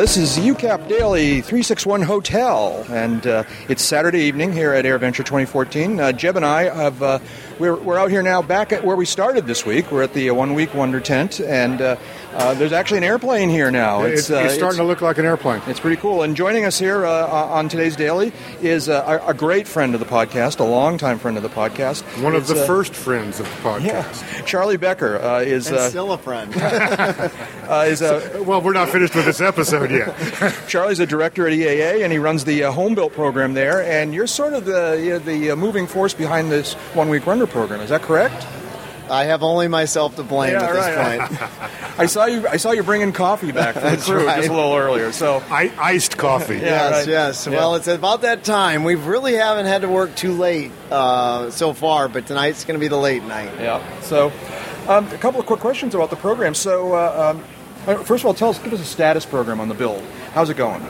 This is UCAP Daily 361 Hotel, and uh, it's Saturday evening here at AirVenture 2014. Uh, Jeb and I have uh, we're, we're out here now back at where we started this week. We're at the uh, One Week Wonder Tent, and uh, uh, there's actually an airplane here now. It's, it's starting to look like an airplane. It's pretty cool. And joining us here on today's daily is a, a, great friend of the podcast, a longtime friend of the podcast. One of the first friends of the podcast. Yeah. Charlie Becker is still a friend. is a, well, we're not finished with this episode yet. Charlie's a director at EAA, and he runs the uh, home built program there. And you're sort of the you know, the uh, moving force behind this one week wonder program. Is that correct? I have only myself to blame yeah, at right. this point. I saw you. I saw you bringing coffee back from the crew right. just a little earlier. So I, iced coffee. yeah, yes, right. yes. Yeah. Well, it's about that time. We really haven't had to work too late uh, so far, but tonight's going to be the late night. Yeah. So, um, a couple of quick questions about the program. So, uh, um, first of all, tell us, give us a status program on the build. How's it going?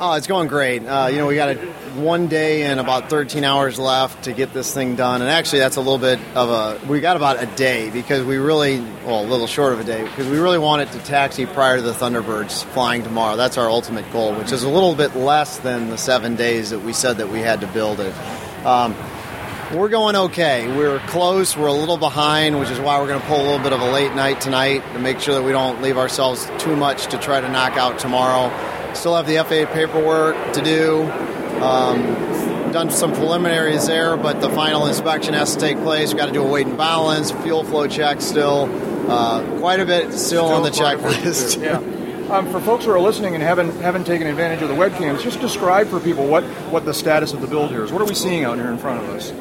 Oh, it's going great. Uh, you know, we got a, one day and about 13 hours left to get this thing done. And actually, that's a little bit of a. We got about a day because we really, well, a little short of a day because we really want it to taxi prior to the Thunderbirds flying tomorrow. That's our ultimate goal, which is a little bit less than the seven days that we said that we had to build it. Um, we're going okay. We're close. We're a little behind, which is why we're going to pull a little bit of a late night tonight to make sure that we don't leave ourselves too much to try to knock out tomorrow. Still have the FAA paperwork to do. Um, done some preliminaries there, but the final inspection has to take place. We've got to do a weight and balance, fuel flow check still. Uh, quite a bit still, on the checklist. Yeah. Um, for folks who are listening and haven't haven't taken advantage of the webcams, just describe for people what, what the status of the build here is. What are we seeing out here in front of us?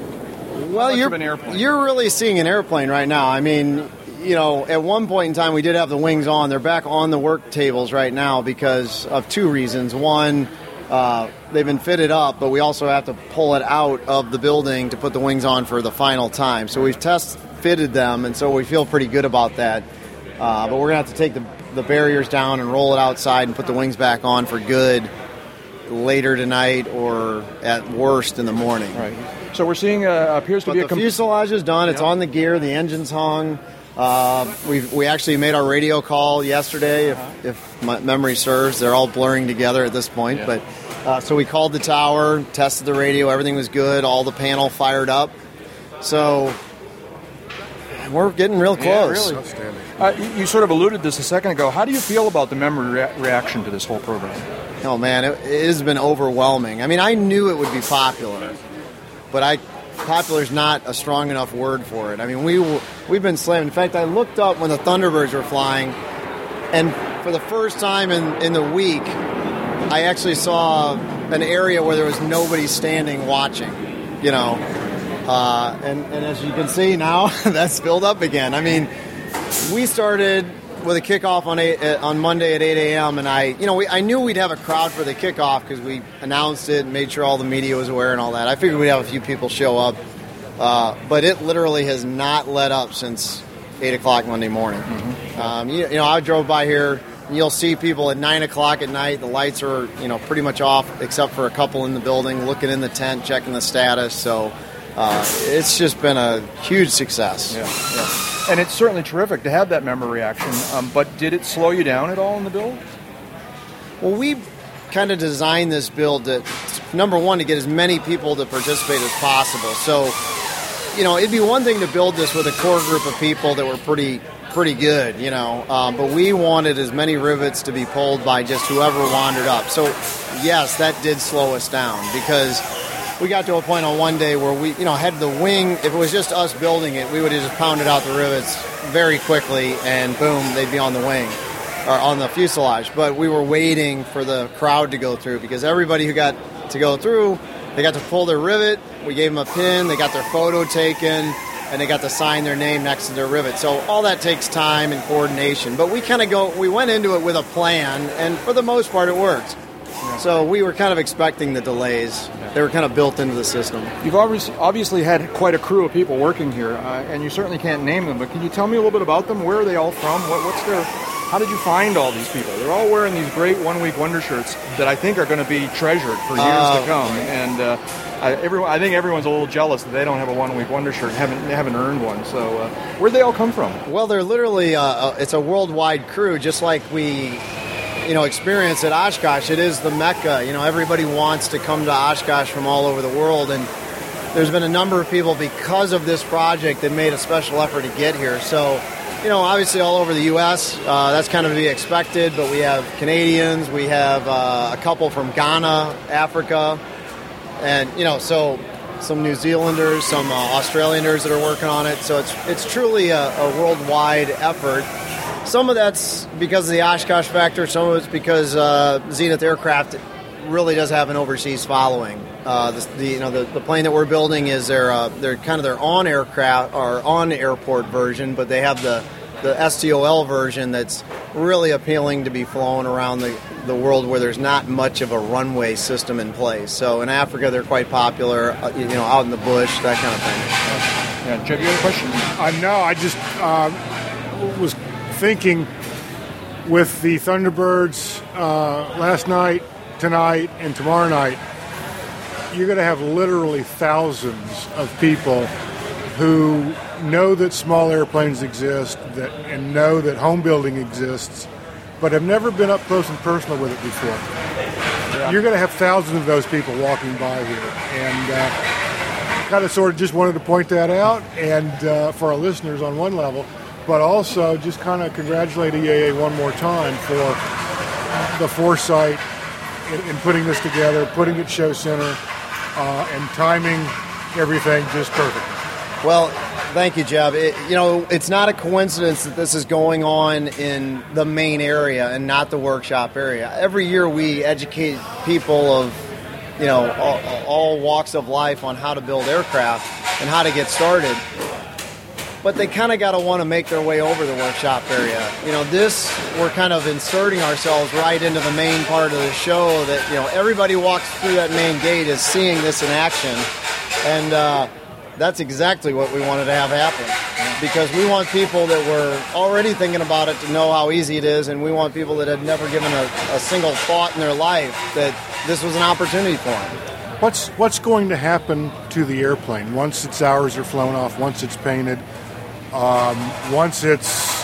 Well, you're you're really seeing an airplane right now. I mean, you know, at one point in time we did have the wings on. They're back on the work tables right now because of two reasons. One, uh, they've been fitted up, but we also have to pull it out of the building to put the wings on for the final time. So we've test fitted them, and so we feel pretty good about that. Uh, but we're gonna have to take the the barriers down and roll it outside and put the wings back on for good later tonight or at worst in the morning. Right. So we're seeing uh, appears to But be the a com- fuselage is done. It's on the gear. The engine's hung. Uh, we we actually made our radio call yesterday, if, if my memory serves. They're all blurring together at this point. Yeah. But uh, so we called the tower, tested the radio. Everything was good. All the panel fired up. So we're getting real Yeah, close. really. Uh, you, you sort of alluded to this a second ago. How do you feel about the memory rea- reaction to this whole program? Oh man, it, it has been overwhelming. I mean, I knew it would be popular, but I popular is not a strong enough word for it. I mean, we we've been slammed. In fact, I looked up when the Thunderbirds were flying, and for the first time in in the week, I actually saw an area where there was nobody standing watching. You know, uh, and and as you can see now, that's filled up again. I mean, we started with a kickoff on eight, uh, on Monday at 8 a.m. and I, you know, we, I knew we'd have a crowd for the kickoff because we announced it and made sure all the media was aware and all that. I figured we'd have a few people show up, uh, but it literally has not let up since 8 o'clock Monday morning. Um, you, you know, I drove by here. And you'll see people at nine o'clock at night. The lights are, you know, pretty much off, except for a couple in the building, looking in the tent, checking the status. So uh, it's just been a huge success. Yeah, yeah. And it's certainly terrific to have that memory reaction. Um, but did it slow you down at all in the build? Well, we kind of designed this build that number one, to get as many people to participate as possible. So, you know, it'd be one thing to build this with a core group of people that were pretty pretty good, you know, um, but we wanted as many rivets to be pulled by just whoever wandered up. So, yes, that did slow us down because we got to a point on one day where we, you know, had the wing. If it was just us building it, we would have just pounded out the rivets very quickly, and boom, they'd be on the wing or on the fuselage. But we were waiting for the crowd to go through because everybody who got to go through, they got to pull their rivet. We gave them a pin. They got their photo taken. And they got to sign their name next to their rivet. So all that takes time and coordination. But we kind of go. We went into it with a plan, and for the most part, it worked. So we were kind of expecting the delays. They were kind of built into the system. You've obviously, obviously had quite a crew of people working here, uh, and you certainly can't name them. But can you tell me a little bit about them? Where are they all from? What, what's their? How did you find all these people? They're all wearing these great one-week wonder shirts that I think are going to be treasured for years Oh. to come. And uh, I, everyone, I think everyone's a little jealous that they don't have a one-week wonder shirt, haven't they haven't earned one. So uh, where'd they all come from? Well, they're literally uh, uh, it's a worldwide crew, just like we you know experience at Oshkosh. It is the mecca. You know, everybody wants to come to Oshkosh from all over the world, and there's been a number of people because of this project that made a special effort to get here. So, you know, obviously all over the U.S. Uh, that's kind of to be expected. But we have Canadians, we have uh, a couple from Ghana, Africa, and you know, so some New Zealanders, some uh, Australianers that are working on it. So it's it's truly a, a worldwide effort. Some of that's because of the Oshkosh factor. Some of it's because uh, Zenith Aircraft really does have an overseas following. Uh, the, the, you know the, the plane that we're building is their uh, they're kind of their on aircraft or on airport version, but they have the the STOL version that's really appealing to be flown around the, the world where there's not much of a runway system in place. So in Africa, they're quite popular, uh, you know, out in the bush, that kind of thing. Yeah, Jeb, you have a question? Uh, no, I just uh, was thinking with the Thunderbirds uh, last night, tonight, and tomorrow night, you're going to have literally thousands of people who know that small airplanes exist that, and know that home building exists, but have never been up close and personal with it before. Yeah. You're going to have thousands of those people walking by here. And uh, kind of sort of just wanted to point that out and uh, for our listeners on one level, but also just kind of congratulate EAA one more time for the foresight in, in putting this together, putting it show center, uh, and timing everything just perfect. Well, thank you, Jeb. It, you know, it's not a coincidence that this is going on in the main area and not the workshop area. Every year we educate people of, you know, all, all walks of life on how to build aircraft and how to get started. But they kind of got to want to make their way over the workshop area. You know, this, we're kind of inserting ourselves right into the main part of the show that, you know, everybody walks through that main gate is seeing this in action. And, uh, that's exactly what we wanted to have happen because we want people that were already thinking about it to know how easy it is, and we want people that had never given a, a single thought in their life that this was an opportunity for them. What's what's going to happen to the airplane once its hours are flown off, once it's painted, um, once it's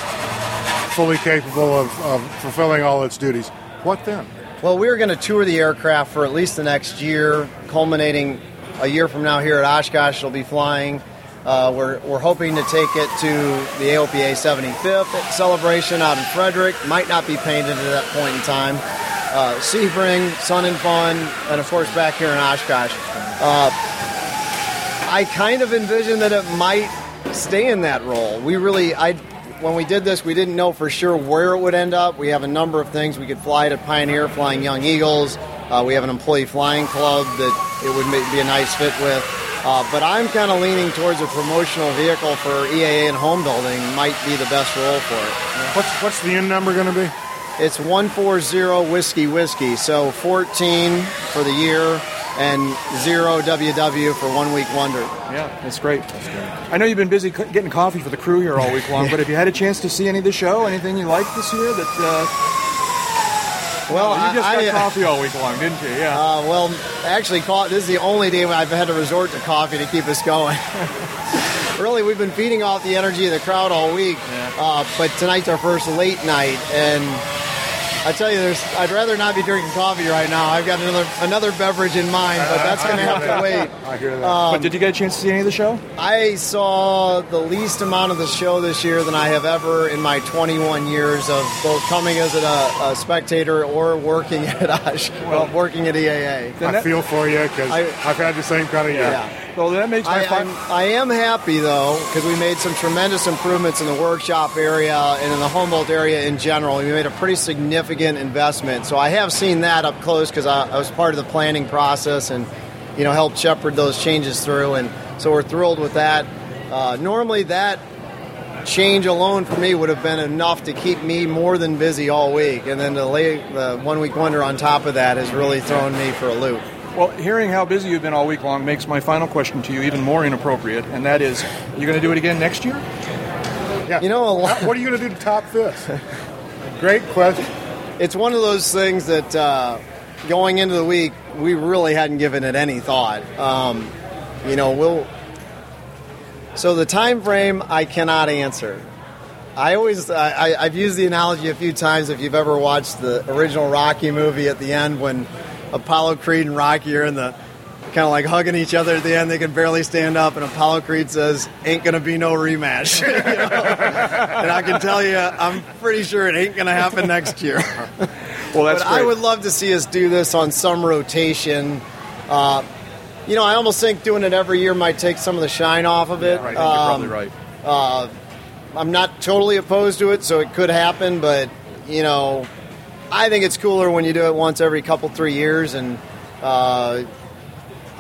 fully capable of, of fulfilling all its duties? What then? Well, we're going to tour the aircraft for at least the next year, culminating a year from now here at Oshkosh, it'll be flying. Uh, we're, we're hoping to take it to the AOPA 75th celebration out in Frederick. Might not be painted at that point in time. Uh, Sebring, Sun and Fun, and of course back here in Oshkosh. Uh, I kind of envision that it might stay in that role. We really, I, when we did this, we didn't know for sure where it would end up. We have a number of things. We could fly to Pioneer, flying Young Eagles. Uh, we have an employee flying club that it would be a nice fit with. Uh, but I'm kind of leaning towards a promotional vehicle for EAA and home building might be the best role for it. What's what's the end number going to be? It's 140 whiskey whiskey. So 14 for the year and zero WW for one week wonder. Yeah, that's great. That's great. I know you've been busy getting coffee for the crew here all week long, yeah. but have you had a chance to see any of the show? Anything you liked this year that? Uh well, well you just I, got I, coffee all week long, didn't you? Yeah. Uh, well, actually, this is the only day I've had to resort to coffee to keep us going. really, we've been feeding off the energy of the crowd all week, yeah. uh, but tonight's our first late night, and I tell you, there's. I'd rather not be drinking coffee right now. I've got another another beverage in mind, but that's going to have to wait. I hear that. Um, but did you get a chance to see any of the show? I saw the least amount of the show this year than I have ever in my 21 years of both coming as a, a spectator or working at Osh, well, working at EAA. I feel for you because I've had the same kind of year. Yeah. Well, that makes my I, I am happy though because we made some tremendous improvements in the workshop area and in the home built area in general. We made a pretty significant investment, so I have seen that up close because I, I was part of the planning process and you know helped shepherd those changes through, and so we're thrilled with that. Uh, normally, that change alone for me would have been enough to keep me more than busy all week, and then the one week wonder on top of that has really thrown me for a loop. Well, hearing how busy you've been all week long makes my final question to you even more inappropriate, and that is, are you going to do it again next year? Yeah. You know, what are you going to do to top this? Great question. It's one of those things that uh, going into the week, we really hadn't given it any thought. Um, you know, we'll. So the time frame I cannot answer. I always I, I, I've used the analogy a few times. If you've ever watched the original Rocky movie, at the end when Apollo Creed and Rocky are in the kind of like hugging each other at the end, they can barely stand up, and Apollo Creed says, "Ain't gonna be no rematch." You know? and I can tell you, I'm pretty sure it ain't gonna happen next year. Well, that's but I would love to see us do this on some rotation. Uh, you know, I almost think doing it every year might take some of the shine off of it. Right, I think you're probably Um, right. uh, I'm not totally opposed to it, so it could happen, but you know, I think it's cooler when you do it once every couple three years, and uh,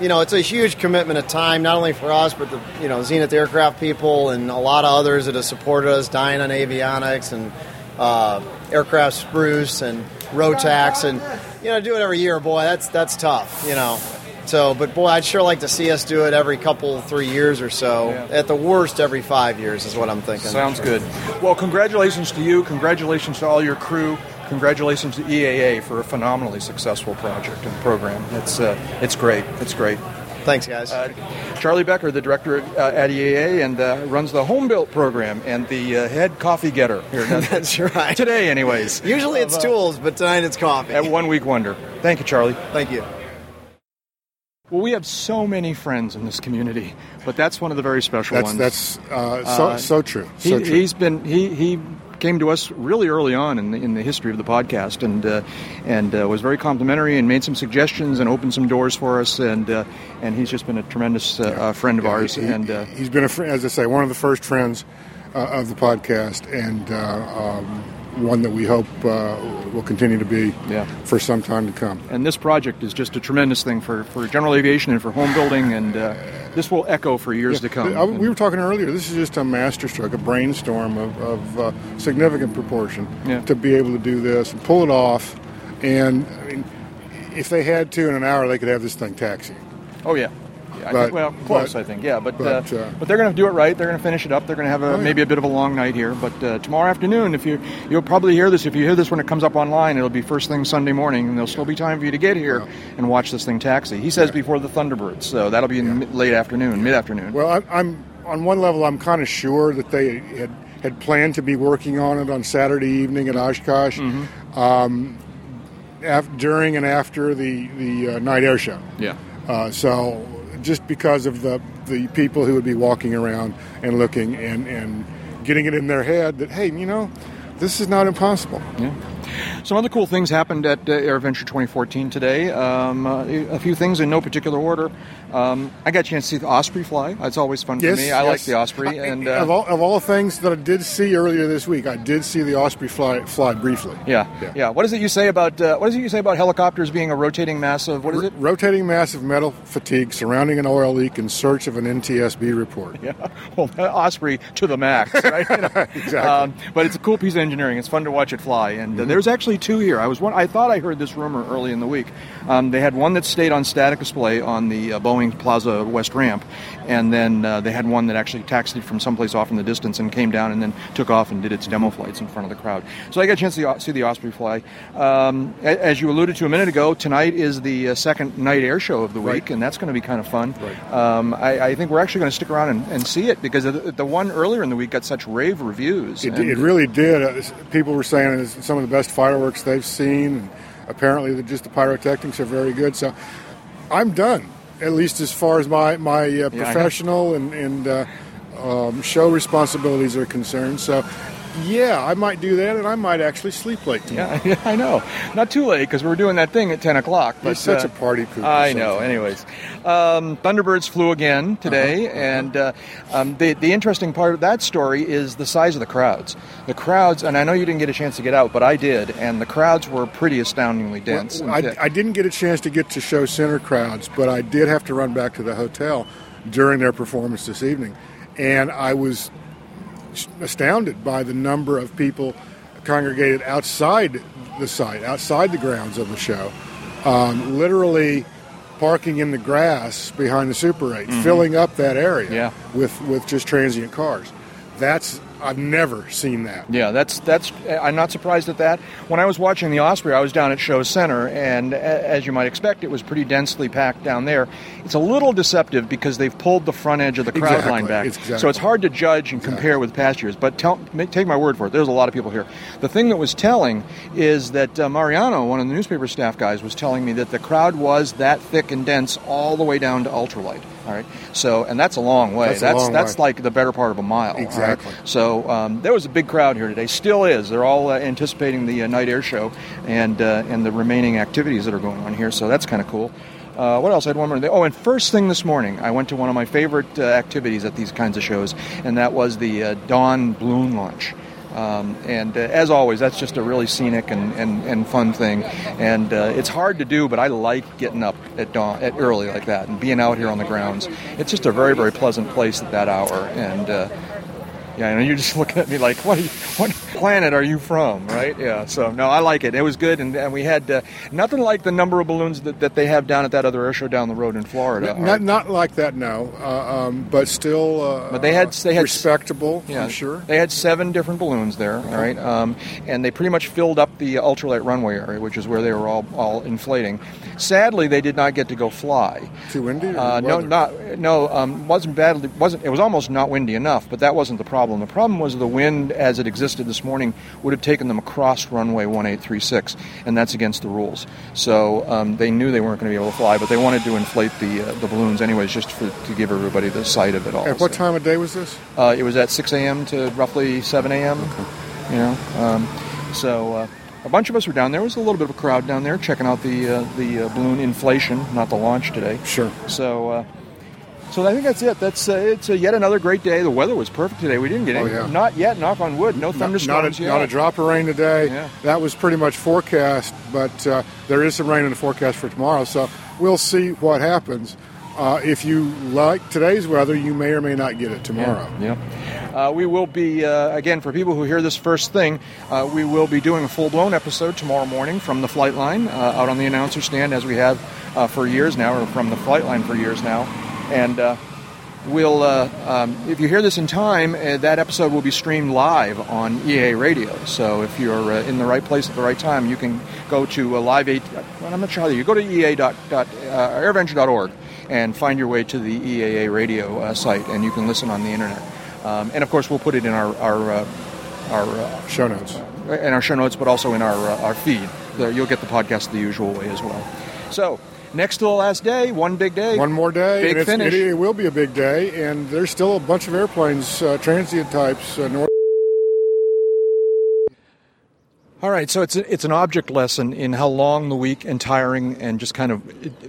you know, it's a huge commitment of time, not only for us, but the you know Zenith Aircraft people and a lot of others that have supported us, Dynon Avionics and uh, Aircraft Spruce and Rotax, and you know, do it every year, boy, that's that's tough, you know. So, but boy, I'd sure like to see us do it every couple, three years or so. Yeah. At the worst, every five years is what I'm thinking. Sounds good. Well, congratulations to you. Congratulations to all your crew. Congratulations to EAA for a phenomenally successful project and program. It's uh, it's great. It's great. Thanks, guys. Uh, Charlie Becker, the director uh, at EAA, and uh, runs the home built program and the uh, head coffee getter here. That's right. Today, anyways. Usually it's uh, tools, but tonight it's coffee. At One Week Wonder. Thank you, Charlie. Thank you. Well, we have so many friends in this community, but that's one of the very special That's ones. that's uh, so Uh, so true. He, So true. He's been he he came to us really early on in the, in the history of the podcast, and uh, and uh, was very complimentary and made some suggestions and opened some doors for us, and uh, and he's just been a tremendous uh, uh, friend of ours, He- and uh, he's been a friend, as I say, one of the first friends uh, of the podcast, and uh, um, one that we hope uh, will continue to be Yeah. for some time to come. and this project is just a tremendous thing for, for general aviation and for home building, and uh, this will echo for years to come. Uh, we were talking earlier. This is just a masterstroke, a brainstorm of, of uh, significant proportion Yeah. to be able to do this and pull it off. And I mean, if they had to in an hour, they could have this thing taxi. Oh yeah. Yeah, I But- think, well, close. but- I think, yeah, but but, uh, uh, but they're going to do it right. They're going to finish it up. They're going to have a, Oh, yeah. maybe a bit of a long night here. But uh, tomorrow afternoon, if you you'll probably hear this. If you hear this when it comes up online, it'll be first thing Sunday morning, and there'll still be time for you to get here and watch this thing taxi. He says before the Thunderbirds, so that'll be in the mid- late afternoon, mid afternoon. Well, I'm, I'm on one level. I'm kind of sure that they had had planned to be working on it on Saturday evening at Oshkosh, Mm-hmm. um, af- during and after the the uh, night air show. yeah. Uh, so just because of the the people who would be walking around and looking and and getting it in their head that hey, you know, this is not impossible. Yeah. Some other cool things happened at uh, AirVenture 2014 today. Um, uh, a few things in no particular order. Um, I got a chance to see the Osprey fly. That's always fun Yes, for me. I like the Osprey, I- and of uh, all of all the things that I did see earlier this week, I did see the Osprey fly fly briefly. yeah, Yeah. yeah, What is it you say about uh, what is it you say about helicopters being a rotating mass of what is it? Rotating mass of metal fatigue surrounding an oil leak in search of an NTSB report. Yeah, well, Osprey to the max, right? You know? Exactly. Um, but it's a cool piece of engineering. It's fun to watch it fly. And uh, there's actually two here. I was one. I thought I heard this rumor early in the week. Um, they had one that stayed on static display on the uh, Boeing Plaza West ramp, and then uh, they had one that actually taxied from someplace off in the distance and came down and then took off and did its demo flights in front of the crowd. So I got a chance to see the Osprey fly. Um, as you alluded to a minute ago, tonight is the uh, second night air show of the week, Right. and that's going to be kind of fun. Right. Um, I, I think we're actually going to stick around and, and see it because the, the one earlier in the week got such rave reviews. It, and- it really did. Uh, people were saying it's some of the best fireworks they've seen. And apparently, the, just the pyrotechnics are very good. So I'm done, at least as far as my my uh, know. professional and and uh, um, show responsibilities are concerned. So. Yeah, I might do that, and I might actually sleep late tomorrow. Yeah, yeah, I know. Not too late because we're doing that thing at 10 o'clock. But, You're such uh, a party pooper. I know. Anyways, um, Thunderbirds flew again today, Uh-huh, and uh, um, the the interesting part of that story is the size of the crowds. The crowds, and I know you didn't get a chance to get out, but I did, and the crowds were pretty astoundingly dense. and I. I didn't get a chance to get to show center crowds, but I did have to run back to the hotel during their performance this evening, and I was astounded by the number of people congregated outside the site, outside the grounds of the show, um, literally parking in the grass behind the Super 8, filling up that area Mm-hmm. Yeah. with with just transient cars. That's I've never seen that. Yeah, that's that's. I'm not surprised at that. When I was watching the Osprey, I was down at Show Center, and as you might expect, it was pretty densely packed down there. It's a little deceptive because they've pulled the front edge of the crowd Exactly, line back, exactly. so it's hard to judge and compare with past years. But tell, take my word for it. There's a lot of people here. The thing that was telling is that uh, Mariano, one of the newspaper staff guys, was telling me that the crowd was that thick and dense all the way down to ultralight. All right, so and that's a long way. That's that's long that's way. like the better part of a mile. all right? Exactly. Um, there was a big crowd here today. Still is. They're all uh, anticipating the uh, night air show and uh, and the remaining activities that are going on here. So that's kind of cool. Uh, what else? I had one more. thing. Oh, and first thing this morning, I went to one of my favorite uh, activities at these kinds of shows, and that was the uh, dawn balloon launch. Um, and uh, as always, that's just a really scenic and, and, and fun thing. And uh, it's hard to do, but I like getting up at dawn, at early like that, and being out here on the grounds. It's just a very, very pleasant place at that hour. And yeah, I know you're just looking at me like, what, are you, what planet are you from, right? Yeah, so no, I like it. It was good, and, and we had uh, nothing like the number of balloons that, that they have down at that other air show down the road in Florida. Not, right? not like that, no. Uh, um, but still, uh, But they had- they had- respectable. Yeah, I'm sure. They had seven different balloons there, all right, um, and they pretty much filled up the ultralight runway area, which is where they were all, all inflating. Sadly, they did not get to go fly. Too windy. Uh, no, not no. Um, wasn't badly. Wasn't. It was almost not windy enough, but that wasn't the problem. The problem was the wind, as it existed this morning, would have taken them across runway 1836, and that's against the rules. So um, they knew they weren't going to be able to fly, but they wanted to inflate the uh, the balloons anyways, just for, to give everybody the sight of it all. At what So, time of day was this? Uh, it was at 6 a.m. to roughly 7 a.m. You know, um, so. Uh, a bunch of us were down there. There was a little bit of a crowd down there checking out the uh, the uh, balloon inflation, not the launch today. Sure. So, uh, so I think that's it. That's uh, it's uh, yet another great day. The weather was perfect today. We didn't get Oh, any, yeah. not yet. Knock on wood. No Not, thunderstorms a, yet. not a drop of rain today. Yeah. That was pretty much forecast, but uh, there is some rain in the forecast for tomorrow. So we'll see what happens. Uh, if you like today's weather, you may or may not get it tomorrow. Yeah. Uh, we will be, uh, again, for people who hear this first thing, uh, we will be doing a full blown episode tomorrow morning from the flight line uh, out on the announcer stand as we have uh, for years now, or from the flight line for years now. And uh, we'll, uh, um, if you hear this in time, uh, that episode will be streamed live on EA Radio. So if you're uh, in the right place at the right time, you can go to uh, live eight. Well, I'm not sure how you go to EA dot, dot, uh, airventure.org and find your way to the EAA radio uh, site, and you can listen on the internet. Um, and of course, we'll put it in our our uh, our uh, Show notes. in our show notes, but also in our uh, our feed. There, you'll get the podcast the usual way as well. So next to the last day, one big day, One more day, big finish. It, it will be a big day, and there's still a bunch of airplanes, uh, transient types, uh, north. All right, so it's a, it's an object lesson in how long the week and tiring and just kind of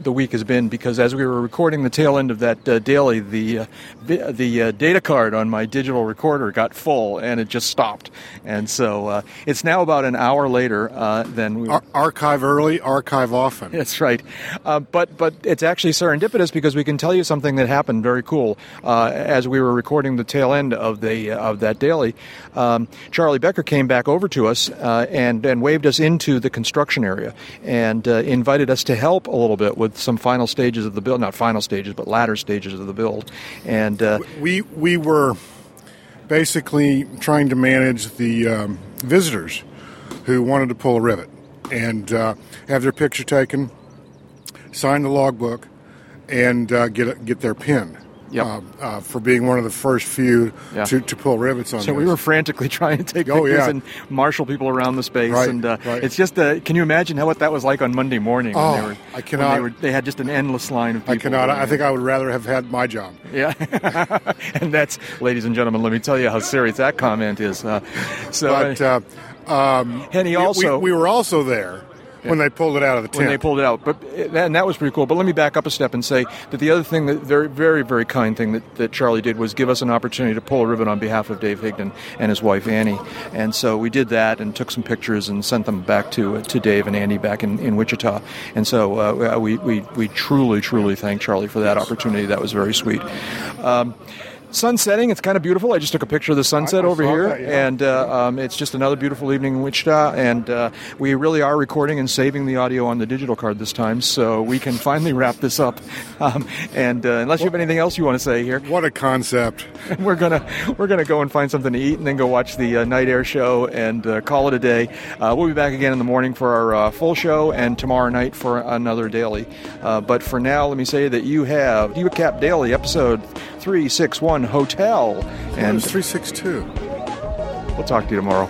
the week has been because as we were recording the tail end of that uh, daily, the uh, the uh, data card on my digital recorder got full and it just stopped, and so uh, it's now about an hour later uh, than we. Ar- archive early, archive often. That's right, uh, but but it's actually serendipitous because we can tell you something that happened very cool uh, as we were recording the tail end of the of that daily. Um, Charlie Becker came back over to us uh, and and waved us into the construction area and uh, invited us to help a little bit with some final stages of the build, not final stages, but latter stages of the build, and. Uh, we we were basically trying to manage the um, visitors who wanted to pull a rivet and uh, have their picture taken, sign the logbook, and uh, get get their pin. Yep. Uh, uh, for being one of the first few Yeah. to, to pull rivets on So we were frantically trying to take Oh, pictures yeah. and marshal people around the space, Right, and uh, right. it's just uh, can you imagine how what that was like on Monday morning? when Oh, they were, I when cannot- They, were, they had just an endless line of people. I cannot. I think I would rather have had my job. Yeah, and that's, ladies and gentlemen, let me tell you how serious that comment is. Uh, so, But uh, um, and he we- also we, we were also there when they pulled it out of the tent. when they pulled it out. But and that was pretty cool. But let me back up a step and say that the other thing, that very, very, very kind thing that, that Charlie did was give us an opportunity to pull a ribbon on behalf of Dave Higdon and his wife Annie. And so we did that and took some pictures and sent them back to to Dave and Annie back in, in Wichita. And so uh, we, we we truly, truly thank Charlie for that opportunity. That was very sweet. Um, sun setting. It's kind of beautiful. I just took a picture of the sunset I over here, that, yeah. and uh, um, it's just another beautiful evening in Wichita. And uh, we really are recording and saving the audio on the digital card this time, so we can finally wrap this up. Um, and uh, unless you have anything else you want to say here, What a concept. we're gonna we're gonna go and find something to eat, and then go watch the uh, night air show and uh, call it a day. Uh, we'll be back again in the morning for our uh, full show, and tomorrow night for another daily. Uh, but for now, let me say that you have UCAP Daily episode three six one Hotel, And and 362. we'll talk to you tomorrow.